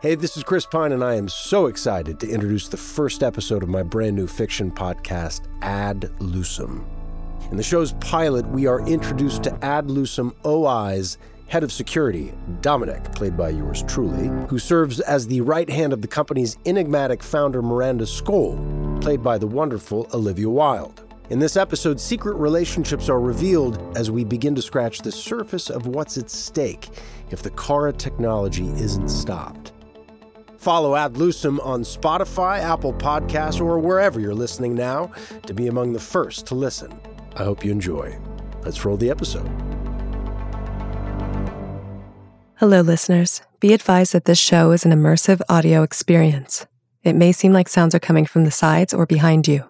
Hey, this is Chris Pine, and I am so excited to introduce the first episode of my brand new fiction podcast, Ad Lucem. In the show's pilot, we are introduced to Ad Lucem OI's head of security, Dominic, played by yours truly, who serves as the right hand of the company's enigmatic founder, Miranda Sköll, played by the wonderful Olivia Wilde. In this episode, secret relationships are revealed as we begin to scratch the surface of what's at stake if the CARA technology isn't stopped. Follow Ad Lucem on Spotify, Apple Podcasts, or wherever you're listening now to be among the first to listen. I hope you enjoy. Let's roll the episode. Hello, listeners. Be advised that this show is an immersive audio experience. It may seem like sounds are coming from the sides or behind you.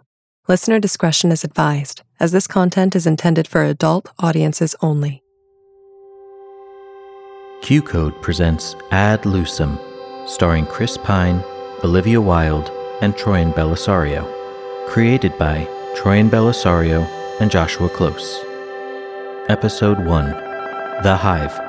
Listener discretion is advised, as this content is intended for adult audiences only. Q Code presents Ad Lucem, starring Chris Pine, Olivia Wilde, and Troian Bellisario. Created by Troian Bellisario and Joshua Close. Episode 1 The Hive.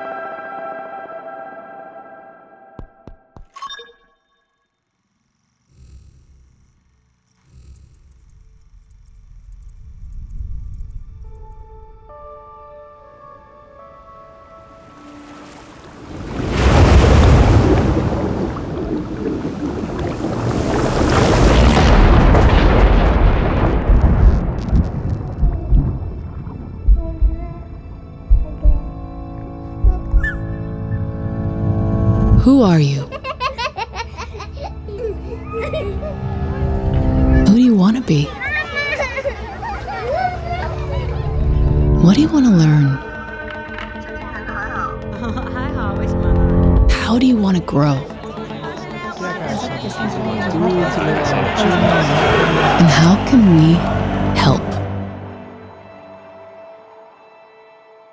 What do you want to learn? How do you want to grow? And how can we help?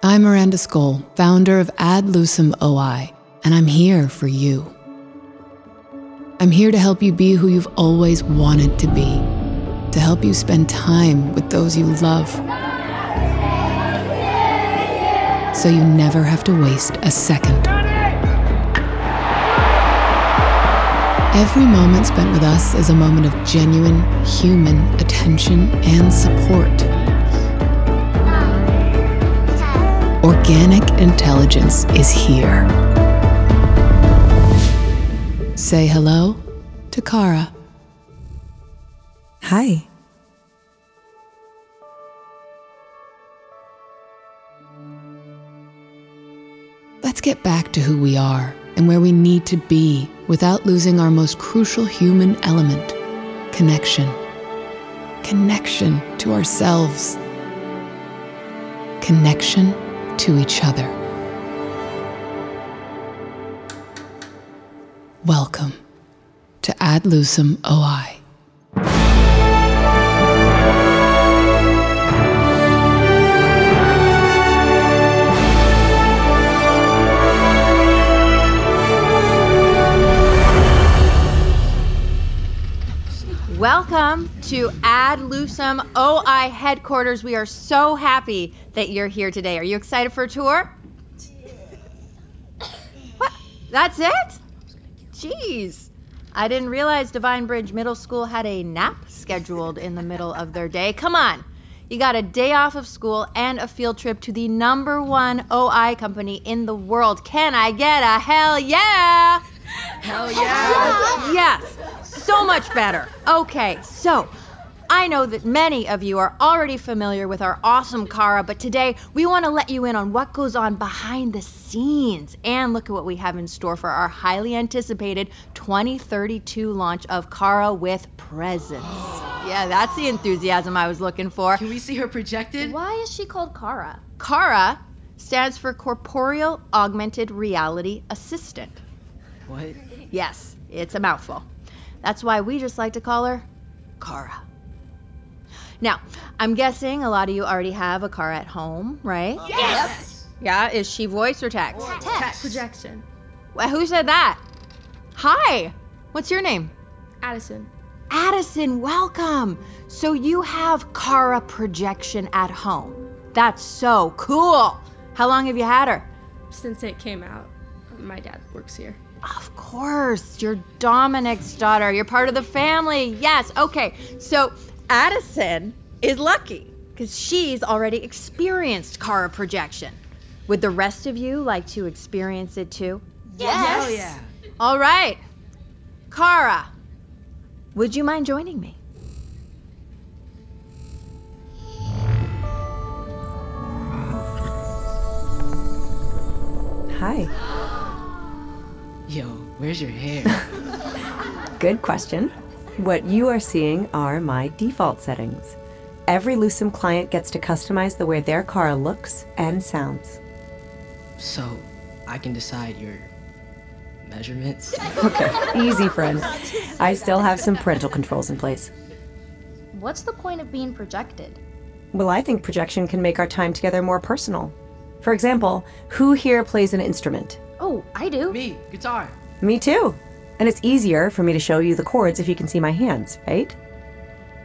I'm Miranda Sköll, founder of Ad Lucem OI, and I'm here for you. I'm here to help you be who you've always wanted to be, to help you spend time with those you love. So you never have to waste a second. Every moment spent with us is a moment of genuine human attention and support. Organic intelligence is here. Say hello to CARA. Hi. Let's get back to who we are and where we need to be without losing our most crucial human element connection. Connection to ourselves. Connection to each other. Welcome to Ad Lucem OI. To Ad Lucem OI headquarters. We are so happy that you're here today. Are you excited for a tour? What? That's it? Jeez. I didn't realize Divine Bridge Middle School had a nap scheduled in the middle of their day. Come on. You got a day off of school and a field trip to the number one OI company in the world. Can I get a hell yeah? Hell yeah. Yes, so much better. Okay, so I know that many of you are already familiar with our awesome CARA, but today we want to let you in on what goes on behind the scenes and look at what we have in store for our highly anticipated 2032 launch of CARA with Presence. yeah, that's the enthusiasm I was looking for. Can we see her projected? Why is she called CARA? CARA stands for Corporeal Augmented Reality Assistant. What? Yes, it's a mouthful. That's why we just like to call her CARA. Now, I'm guessing a lot of you already have a car at home, right? Yes. Yeah, is she voice or text? Text. Projection. Well, who said that? Hi, what's your name? Addison. Addison, welcome. So you have CARA projection at home. That's so cool. How long have you had her? Since it came out. My dad works here. Of course, you're Dominic's daughter. You're part of the family. Yes. Okay. So Addison is lucky because she's already experienced CARA projection. Would the rest of you like to experience it too? Yes. Hell yeah. All right. CARA, would you mind joining me? Hi. Yo, where's your hair? Good question. What you are seeing are my default settings. Every Lucem client gets to customize the way their car looks and sounds. so, I can decide your measurements? Okay, easy, friend. I still have some parental controls in place. What's the point of being projected? Well, I think projection can make our time together more personal. For example, who here plays an instrument? Oh, I do. Me, guitar. Me too. And it's easier for me to show you the chords if you can see my hands, right?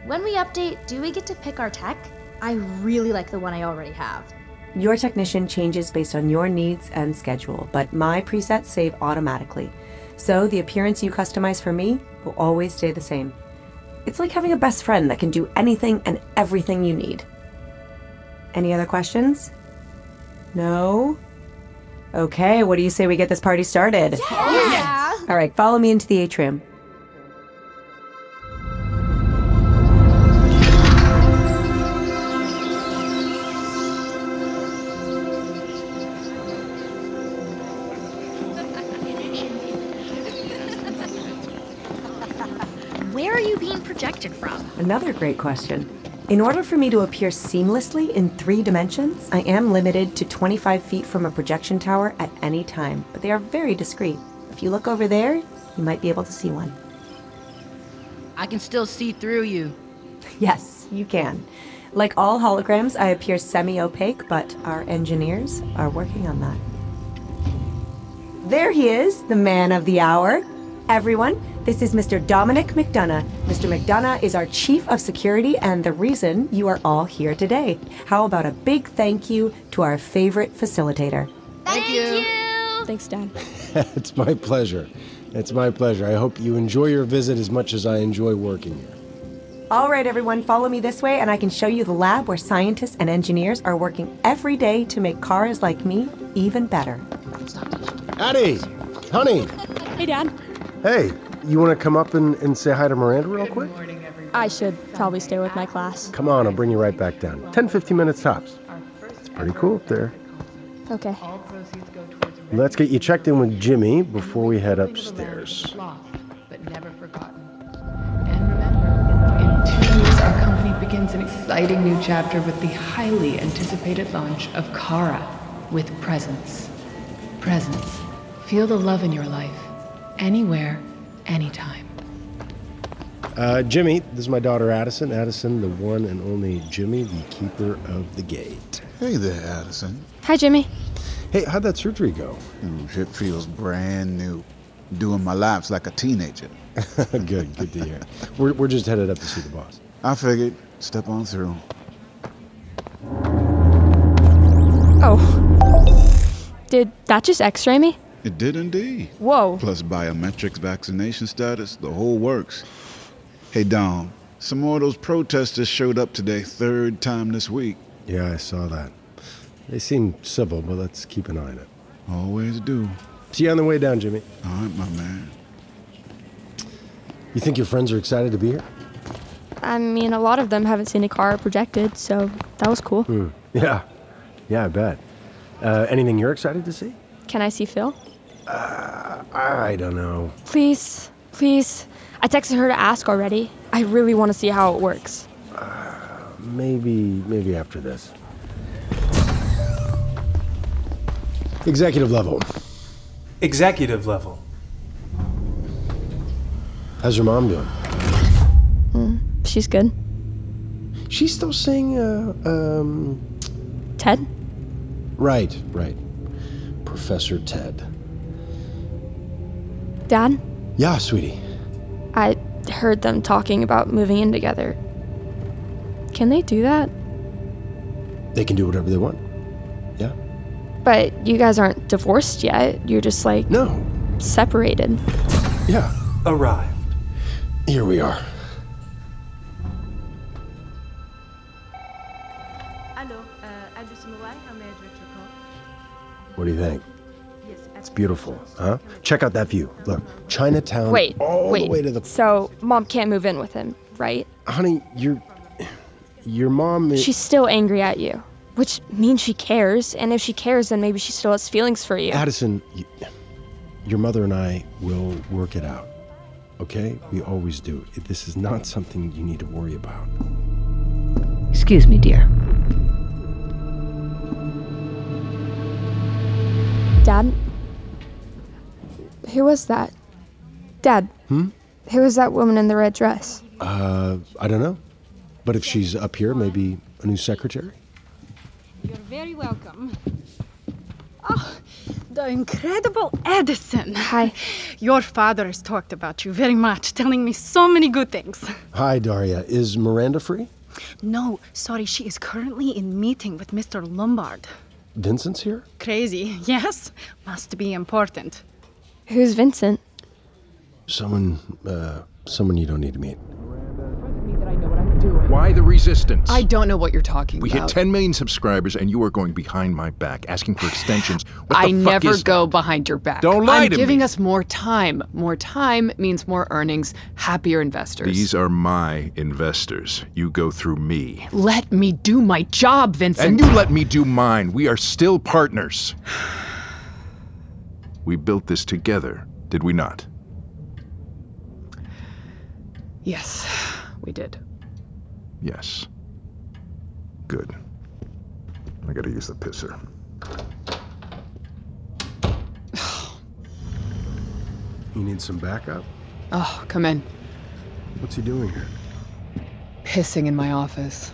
When we update, do we get to pick our tech? I really like the one I already have. Your technician changes based on your needs and schedule, but my presets save automatically. So the appearance you customize for me will always stay the same. It's like having a best friend that can do anything and everything you need. Any other questions? No? Okay, what do you say we get this party started? Yeah. All right, follow me into the atrium. Where are you being projected from? Another great question. In order for me to appear seamlessly in three dimensions, I am limited to 25 feet from a projection tower at any time, but they are very discreet. If you look over there, you might be able to see one. I can still see through you. Yes, you can. Like all holograms, I appear semi opaque, but our engineers are working on that. There he is, the man of the hour. Everyone, this is Mr. Dominic McDonough. Mr. McDonough is our chief of security and the reason you are all here today. How about a big thank you to our favorite facilitator? Thank, you. Thanks, Dad. it's my pleasure. It's my pleasure. I hope you enjoy your visit as much as I enjoy working here. All right, everyone, follow me this way, and I can show you the lab where scientists and engineers are working every day to make CARAs like me even better. Addie! Honey! Hey, Dad. Hey, you want to come up and, and say hi to Miranda real quick? I should probably stay with my class. Come on, I'll bring you right back down. 10, 15 minutes tops. It's pretty cool up there. Okay. Let's get you checked in with Jimmy before we head upstairs. but never forgotten. And remember, in two years, our company begins an exciting new chapter with the highly anticipated launch of CARA with Presence. Presence. Feel the love in your life, anywhere, anytime. Uh, Jimmy, this is my daughter Addison. Addison, the one and only Jimmy, the keeper of the gate. Hey there, Addison. Hi, Jimmy. Hey, how'd that surgery go? Ooh, it feels brand new. Doing my laps like a teenager. good, good to hear. We're, we're just headed up to see the boss. I figured, step on through. Oh. Did that just x ray me? It did indeed. Whoa. Plus biometrics, vaccination status, the whole works. Hey, Dom, some more of those protesters showed up today, third time this week. Yeah, I saw that. They seem civil, but let's keep an eye on it. Always do. See you on the way down, Jimmy. All right, my man. You think your friends are excited to be here? I mean, a lot of them haven't seen a car projected, so that was cool. Yeah. Yeah, I bet. Uh, anything you're excited to see? Can I see Phil? I don't know. Please, please. I texted her to ask already. I really want to see how it works. Maybe, maybe after this. Executive level. Executive level. How's your mom doing? She's good. She's still saying, uh, um, Ted? right, right. Professor Ted. Dad? Yeah, sweetie. I heard them talking about moving in together. Can they do that? They can do whatever they want. Yeah. But you guys aren't divorced yet. You're just like No. separated. Yeah. Arrived. Here we are. Hello, uh, Ad Lucem how may I direct your call? What do you think? Yes, It's beautiful, huh? Check out that view. Look, Chinatown Wait, all wait. the way to the. So mom can't move in with him, right? Honey, your your mom is. She's still angry at you, which means she cares. And if she cares, then maybe she still has feelings for you. Addison, y- your mother and I will work it out. Okay? We always do. This is not something you need to worry about. Excuse me, dear. Dad? Who was that? Dad, Hmm? who was that woman in the red dress? Uh, I don't know. But if she's up here, maybe a new secretary? You're very welcome. Oh, the incredible Edison. Hi. Your father has talked about you very much, telling me so many good things. Hi, Daria. Is Miranda free? No, sorry, she is currently in meeting with Mr. Lombard. Vincent's here? Crazy, yes? Must be important. Who's Vincent? Someone, uh, someone you don't need to meet. Why the resistance? I don't know what you're talking about. we hit 10 million subscribers and you are going behind my back asking for extensions. What I the fuck never is go behind your back. Don't lie I'm to giving me. us more time. More time means more earnings, happier investors. These are my investors. You go through me. Let me do my job, Vincent. And you let me do mine. We are still partners. We built this together, did we not? Yes, we did. Yes. Good. I gotta use the pisser. You need some backup? Oh, come in. What's he doing here? Pissing in my office.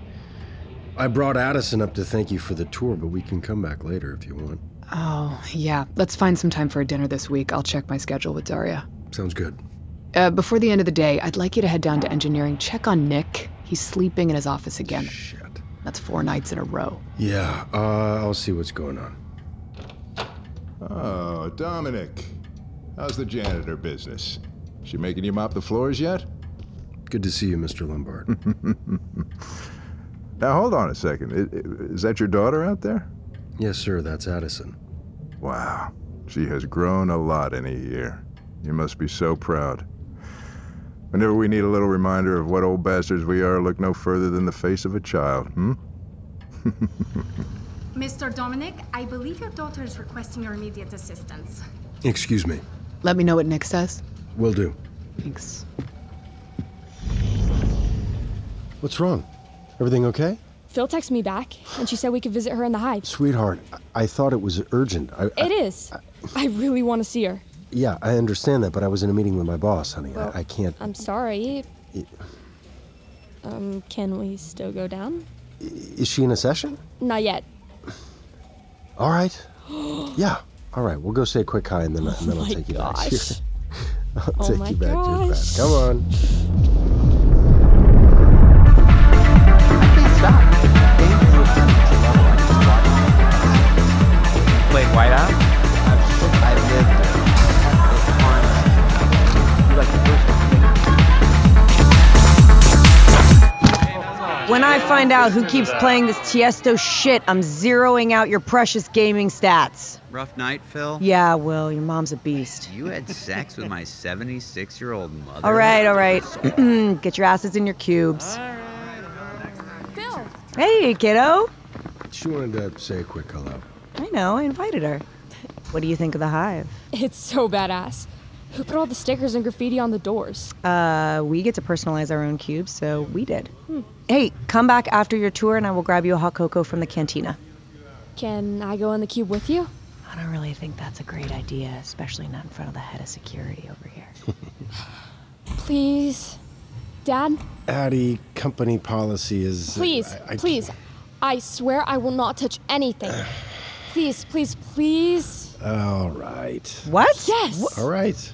I brought Addison up to thank you for the tour, but we can come back later if you want. Oh, yeah. Let's find some time for a dinner this week. I'll check my schedule with Daria. Sounds good. Uh, before the end of the day, I'd like you to head down to engineering, check on Nick. He's sleeping in his office again. Shit. That's four nights in a row. Yeah, uh, I'll see what's going on. Oh, Dominic. How's the janitor business? She making you mop the floors yet? Good to see you, Mr. Lombard. Now, hold on a second. I- i- Is that your daughter out there? Yes, sir, that's Addison. Wow. She has grown a lot in a year. You must be so proud. Whenever we need a little reminder of what old bastards we are, look no further than the face of a child, hmm? Mr. Dominic, I believe your daughter is requesting your immediate assistance. Excuse me. Let me know what Nick says. Will do. Thanks. What's wrong? Everything okay? Phil texted me back, and she said we could visit her in the hive. Sweetheart, I, I thought it was urgent. I, I- It is. I really want to see her. yeah, I understand that, but I was in a meeting with my boss, honey. Well, I, I can't. I'm sorry. It- Um, can we still go down? Is she in a session? Not yet. All right. yeah. All right. We'll go say a quick hi, and then, and then I'll take you back. gosh. I'll Oh take my you back to your bed. gosh. Come on. Whiteout? I lived there. It's fun. You like the first When I find out who keeps playing this Tiesto shit, I'm zeroing out your precious gaming stats. Rough night, Phil? Yeah, Will, your mom's a beast. You had sex with my 76 year old mother? All right, all right. Get your asses in your cubes. Phil! Hey, kiddo. She wanted to say a quick hello. I know, I invited her. What do you think of the hive? It's so badass. Who put all the stickers and graffiti on the doors? Uh, we get to personalize our own cubes, so we did. Hmm. Hey, come back after your tour and I will grab you a hot cocoa from the cantina. Can I go in the cube with you? I don't really think that's a great idea, especially not in front of the head of security over here. Please? Dad? Addie, company policy is. Please, I- I- please. I swear I will not touch anything. please, please, please. All right. What? Yes. All right.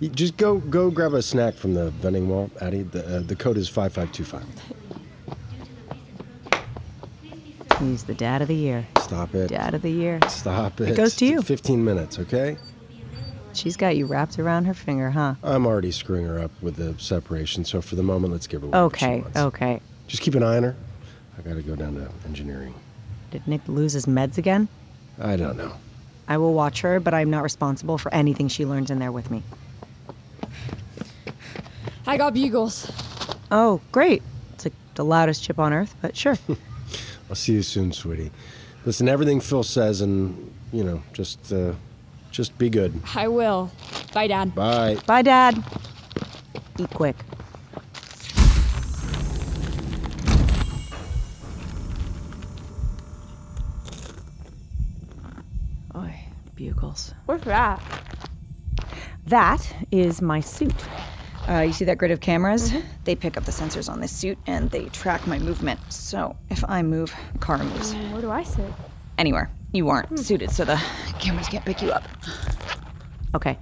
You just go go grab a snack from the vending wall, Addie. The, uh, the code is 5525. He's the dad of the year. Stop it. Dad of the year. Stop it. It goes to you. 15 minutes, okay? She's got you wrapped around her finger, huh? I'm already screwing her up with the separation, so for the moment, let's give her what she Okay, wants. okay. Just keep an eye on her. I gotta go down to engineering. Did Nick lose his meds again? I don't know. I will watch her, but I'm not responsible for anything she learns in there with me. I got bugles. Oh, great. It's like the loudest chip on earth, but sure. I'll see you soon, sweetie. Listen, everything Phil says, and you know, just uh, just be good. I will. Bye, Dad. Bye. Bye, Dad. Eat quick. Oi, bugles. What's that? That is my suit. Uh, you see that grid of cameras? They pick up the sensors on this suit and they track my movement. So if I move, car moves. Mm, Where do I sit? Anywhere. You aren't suited, so the cameras can't pick you up. Okay,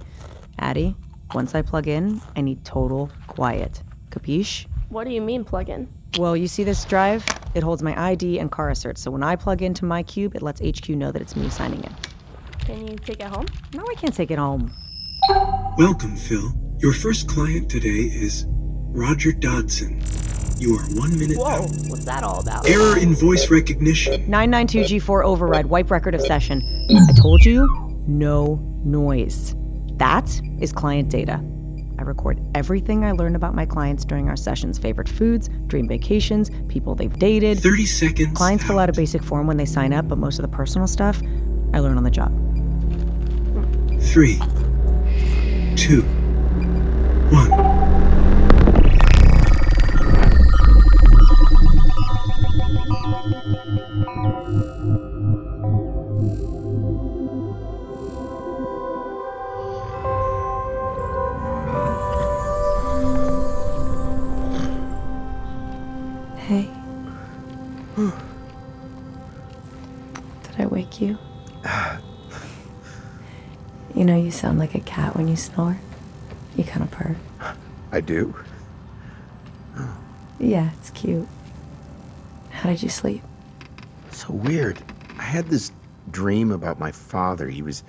Addie, once I plug in, I need total quiet. Capiche? What do you mean plug in? Well, you see this drive? It holds my ID and car assert, so when I plug into my cube, it lets HQ know that it's me signing in. Can you take it home? No, I can't take it home. Welcome, Phil. Your first client today is Roger Dodson. You are one minute Whoa, out. what's that all about? Error in voice recognition. 992G4 override, wipe record of session. I told you, no noise. That is client data. I record everything I learn about my clients during our sessions favorite foods, dream vacations, people they've dated. 30 seconds. Clients fill out a basic form when they sign up, but most of the personal stuff I learn on the job. Three, two, one. Sound like a cat when you snore. You kind of purr. I do. Yeah, it's cute. How did you sleep? So weird. I had this dream about my father. He was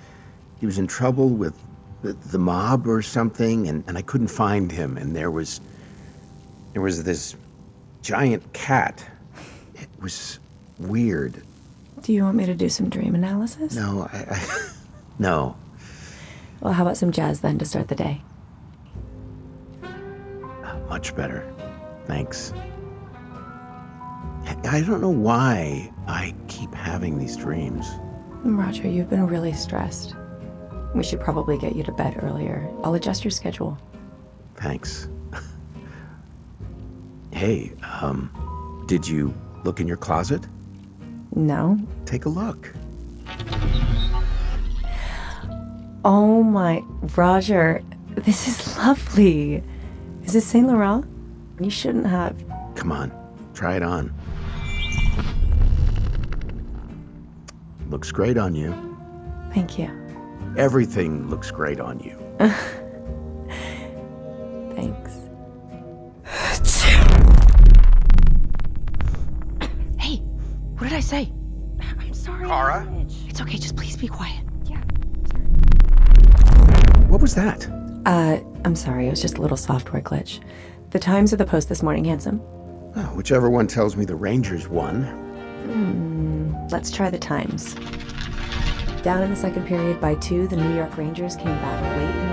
he was in trouble with the, the mob or something and, and I couldn't find him and there was there was this giant cat. It was weird. Do you want me to do some dream analysis? No, I, I no. Well, how about some jazz then to start the day? Much better. Thanks. I- don't know why I keep having these dreams. Roger, you've been really stressed. We should probably get you to bed earlier. I'll adjust your schedule. Thanks. hey, um, did you look in your closet? No? Take a look. Oh my, Roger, this is lovely. Is this Saint Laurent? You shouldn't have. Come on, try it on. Looks great on you. Thank you. Everything looks great on you. Thanks. Hey, what did I say? I'm sorry. CARA? It's okay, just please be quiet. Was that? Uh, I'm sorry, it was just a little software glitch. The times of the post this morning, handsome. Oh, whichever one tells me the Rangers won. Hmm, let's try the times. Down in the second period by two, the New York Rangers came back late in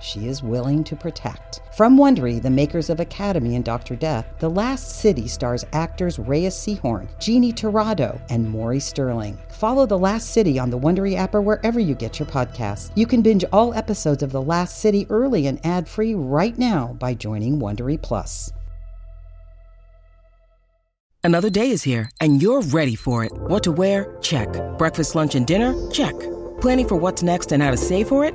she is willing to protect. From Wondery, the makers of Academy and Dr. Death, The Last City stars actors Reyes Sehorn, Jeannie Torrado, and Maury Sterling. follow The Last City on the Wondery app or wherever you get your podcasts. You can binge all episodes of The Last City early and ad-free right now by joining Wondery Plus. Another day is here, and you're ready for it. What to wear? Check. Breakfast, lunch, and dinner? Check. Planning for what's next and how to save for it?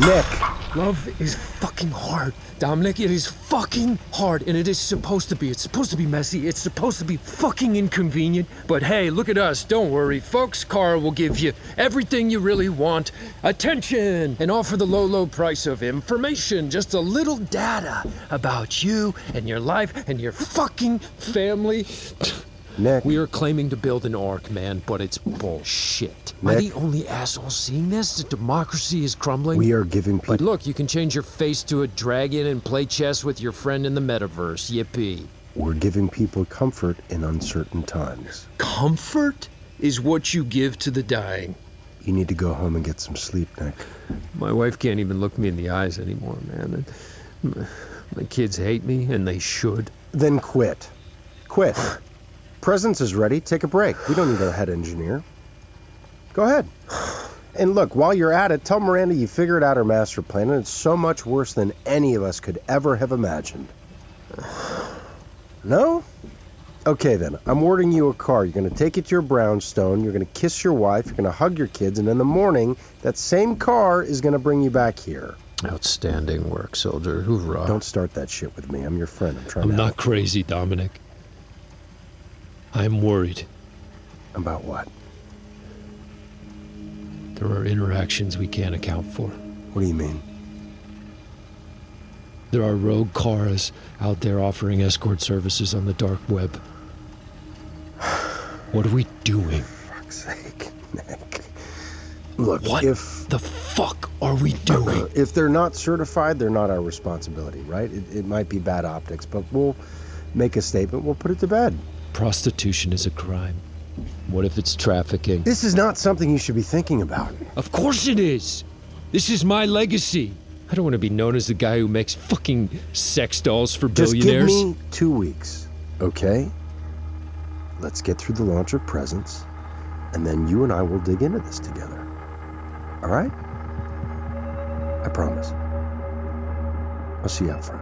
Nick. Love is fucking hard. Dominic, it is fucking hard, and it is supposed to be. It's supposed to be messy. It's supposed to be fucking inconvenient. But hey, look at us. Don't worry, folks. CARA will give you everything you really want attention and offer the low, low price of information. Just a little data about you and your life and your fucking family. Nick. We are claiming to build an ark, man, but it's bullshit. Am I the only asshole seeing this? That democracy is crumbling? We are giving people. But look, you can change your face to a dragon and play chess with your friend in the metaverse. Yippee. We're giving people comfort in uncertain times. Comfort is what you give to the dying. You need to go home and get some sleep, Nick. My wife can't even look me in the eyes anymore, man. My kids hate me, and they should. Then quit. Quit. Presence is ready. Take a break. We don't need a head engineer. Go ahead. And look, while you're at it, tell Miranda you figured out her master plan, and it's so much worse than any of us could ever have imagined. No? Okay, then. I'm ordering you a car. You're going to take it to your brownstone. You're going to kiss your wife. You're going to hug your kids. And in the morning, that same car is going to bring you back here. Outstanding work, soldier. Hoorah. Don't start that shit with me. I'm your friend. I'm trying I'm to not help. crazy, Dominic. I'm worried. About what? There are interactions we can't account for. What do you mean? There are rogue CARAs out there offering escort services on the dark web. What are we doing? For fuck's sake, Nick. Look, What if the fuck are we doing? Uh, if they're not certified, they're not our responsibility, right? It, it might be bad optics, but we'll make a statement. We'll put it to bed. Prostitution is a crime. What if it's trafficking? This is not something you should be thinking about. Of course it is. This is my legacy. I don't want to be known as the guy who makes fucking sex dolls for Just billionaires. give me two weeks, okay? Let's get through the launch of Presence, and then you and I will dig into this together. All right? I promise. I'll see you out front.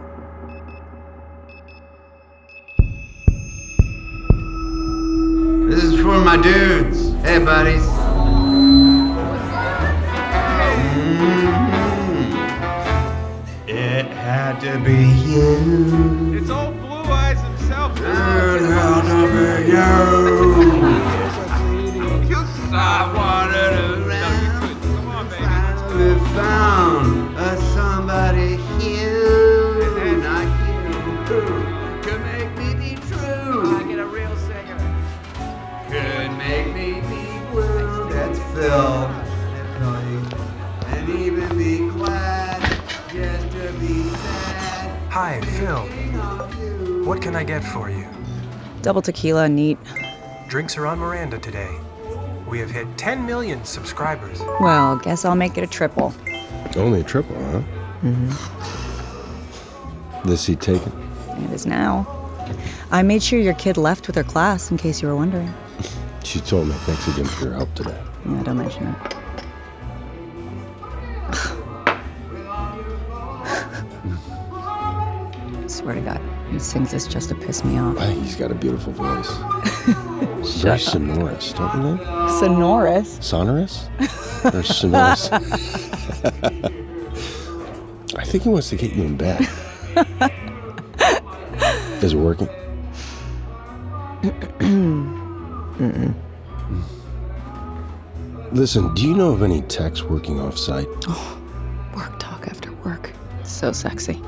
For my dudes. Hey, buddies. Mm-hmm. It had to be you. It's old Blue Eyes himself. It had to be you. I wanted around. Come on, baby. We found a somebody Phil. And even be glad just to be sad. Hi, Phil. What can I get for you? Double tequila, neat. Drinks are on Miranda today. We have hit 10 million subscribers. Well, guess I'll make it a triple. Only a triple, huh? Mm-hmm. This seat taken? It is now. I made sure your kid left with her class, in case you were wondering. She told me. Thanks again for your help today. Yeah, don't mention it. Swear to God, he sings this just to piss me off. Hey, he's got a beautiful voice. Very up. sonorous, don't you know? Sonorous. Sonorous? There's Sonoris. I think he wants to get you in bed. Is it working? Mm-mm. Listen, do you know of any techs working off site? Work talk after work. So sexy.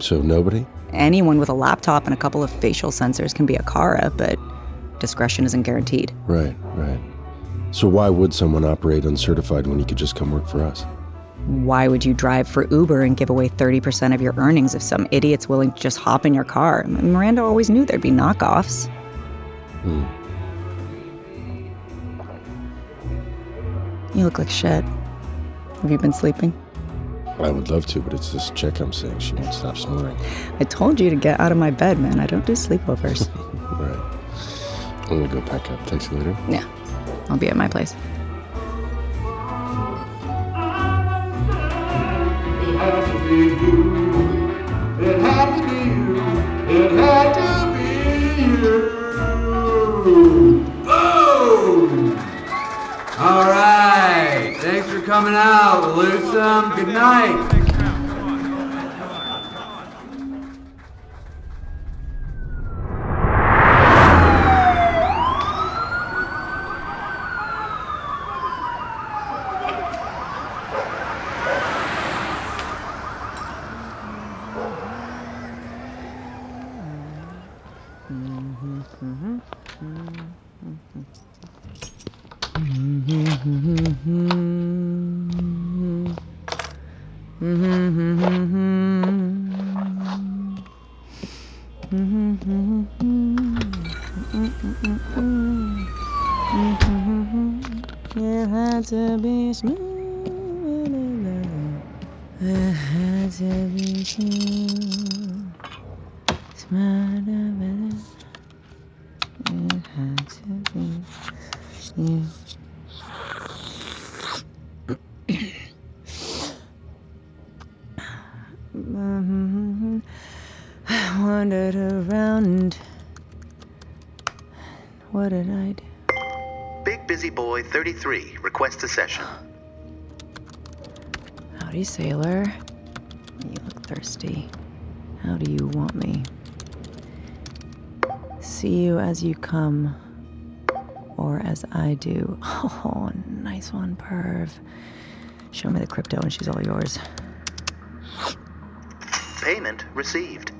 So nobody? Anyone with a laptop and a couple of facial sensors can be a CARA, but discretion isn't guaranteed. Right, right. So why would someone operate uncertified when he could just come work for us? Why would you drive for Uber and give away 30% of your earnings if some idiot's willing to just hop in your car? Miranda always knew there'd be knockoffs. Hmm. You look like shit. Have you been sleeping? I would love to, but it's this chick I'm seeing. She won't stop snoring. I told you to get out of my bed, man. I don't do sleepovers. right. I'm gonna go pack up. Text you later. yeah, I'll be at my place. It coming out, Lucem. Good night. Smooth. It had to be you. I wandered around. What did I do? Big Busy Boy 33 requests a session. Howdy, sailor. You look thirsty. How do you want me? See you as you come, or as I do. Oh, nice one, perv. Show me the crypto and she's all yours. Payment received.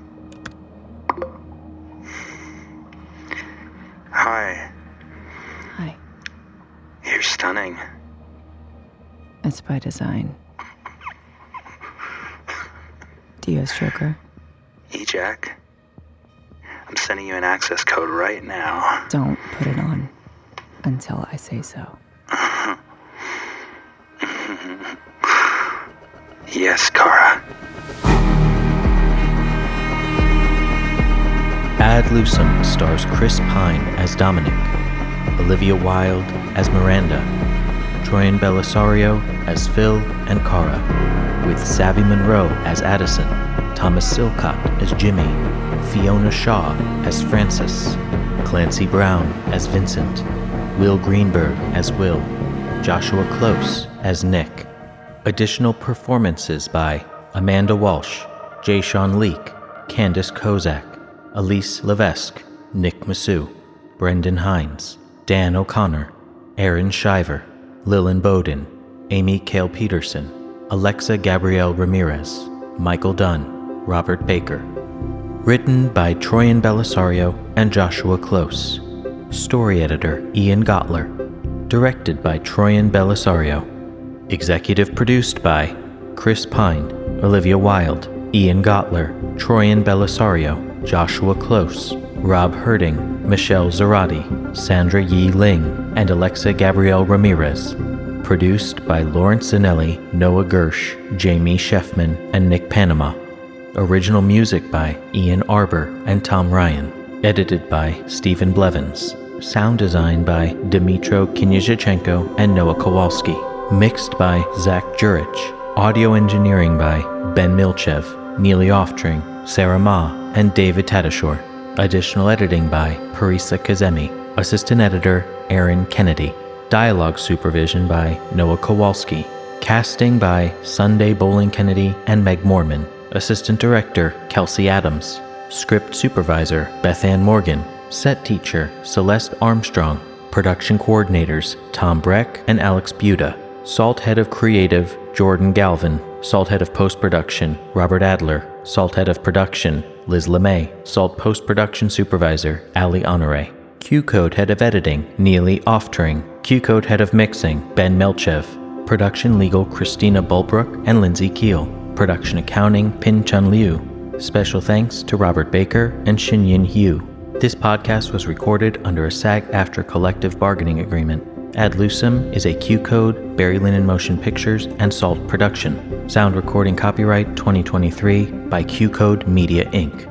Hi. Hi. You're stunning. It's by design. Do you have stroker? E-Jack. I'm sending you an access code right now. Don't put it on until I say so. yes, CARA. Ad Lucem stars Chris Pine as Dominic, Olivia Wilde as Miranda, Troian Bellisario as Phil and CARA, with Savvy Monroe as Addison, Thomas Silcott as Jimmy, Fiona Shaw as Francis, Clancy Brown as Vincent, Will Greenberg as Will, Joshua Close as Nick. Additional performances by Amanda Walsh, Jay Sean Leake, Candace Kozak, Elise Levesque, Nick Massou, Brendan Hines, Dan O'Connor, Aaron Shiver, Lillian Bowden, Amy Kale Peterson, Alexa Gabrielle Ramirez, Michael Dunn, Robert Baker. Written by Troian Bellisario and Joshua Close. Story editor Ian Gottler. Directed by Troian Bellisario. Executive produced by Chris Pine, Olivia Wilde, Ian Gottler, Troyan Belisario, Joshua Close, Rob Herding, Michelle Zarati, Sandra Yi Ling, and Alexa Gabrielle Ramirez. Produced by Lawrence Zanelli, Noah Gersh, Jamie Sheffman, and Nick Panama. Original music by Ian Arbor and Tom Ryan. Edited by Stephen Blevins. Sound design by Dmitro Kinyazhchenko and Noah Kowalski. Mixed by Zach Jurich. Audio engineering by Ben Milchev, Neely Oftring, Sarah Ma, and David Tadashore. Additional editing by Parisa Kazemi. Assistant editor Aaron Kennedy. Dialogue supervision by Noah Kowalski. Casting by Sunday Bowling Kennedy and Meg Morman. Assistant Director Kelsey Adams. Script Supervisor Beth Ann Morgan. Set Teacher Celeste Armstrong. Production Coordinators Tom Breck and Alex Buda. Salt Head of Creative Jordan Galvin. Salt Head of Post Production Robert Adler. Salt Head of Production Liz LeMay. Salt Post Production Supervisor Ali Honore. Q Code Head of Editing Neely Oftring. Q Code Head of Mixing Ben Melchev. Production Legal Christina Bulbrook and Lindsay Keel. Production Accounting Pin Chun Liu. Special thanks to Robert Baker and Shinyin Hu. This podcast was recorded under a SAG-AFTRA collective bargaining agreement. Ad Lucem is a QCODE, Barry Linen Motion Pictures, and Salt production. Sound recording copyright 2023 by QCODE Media Inc.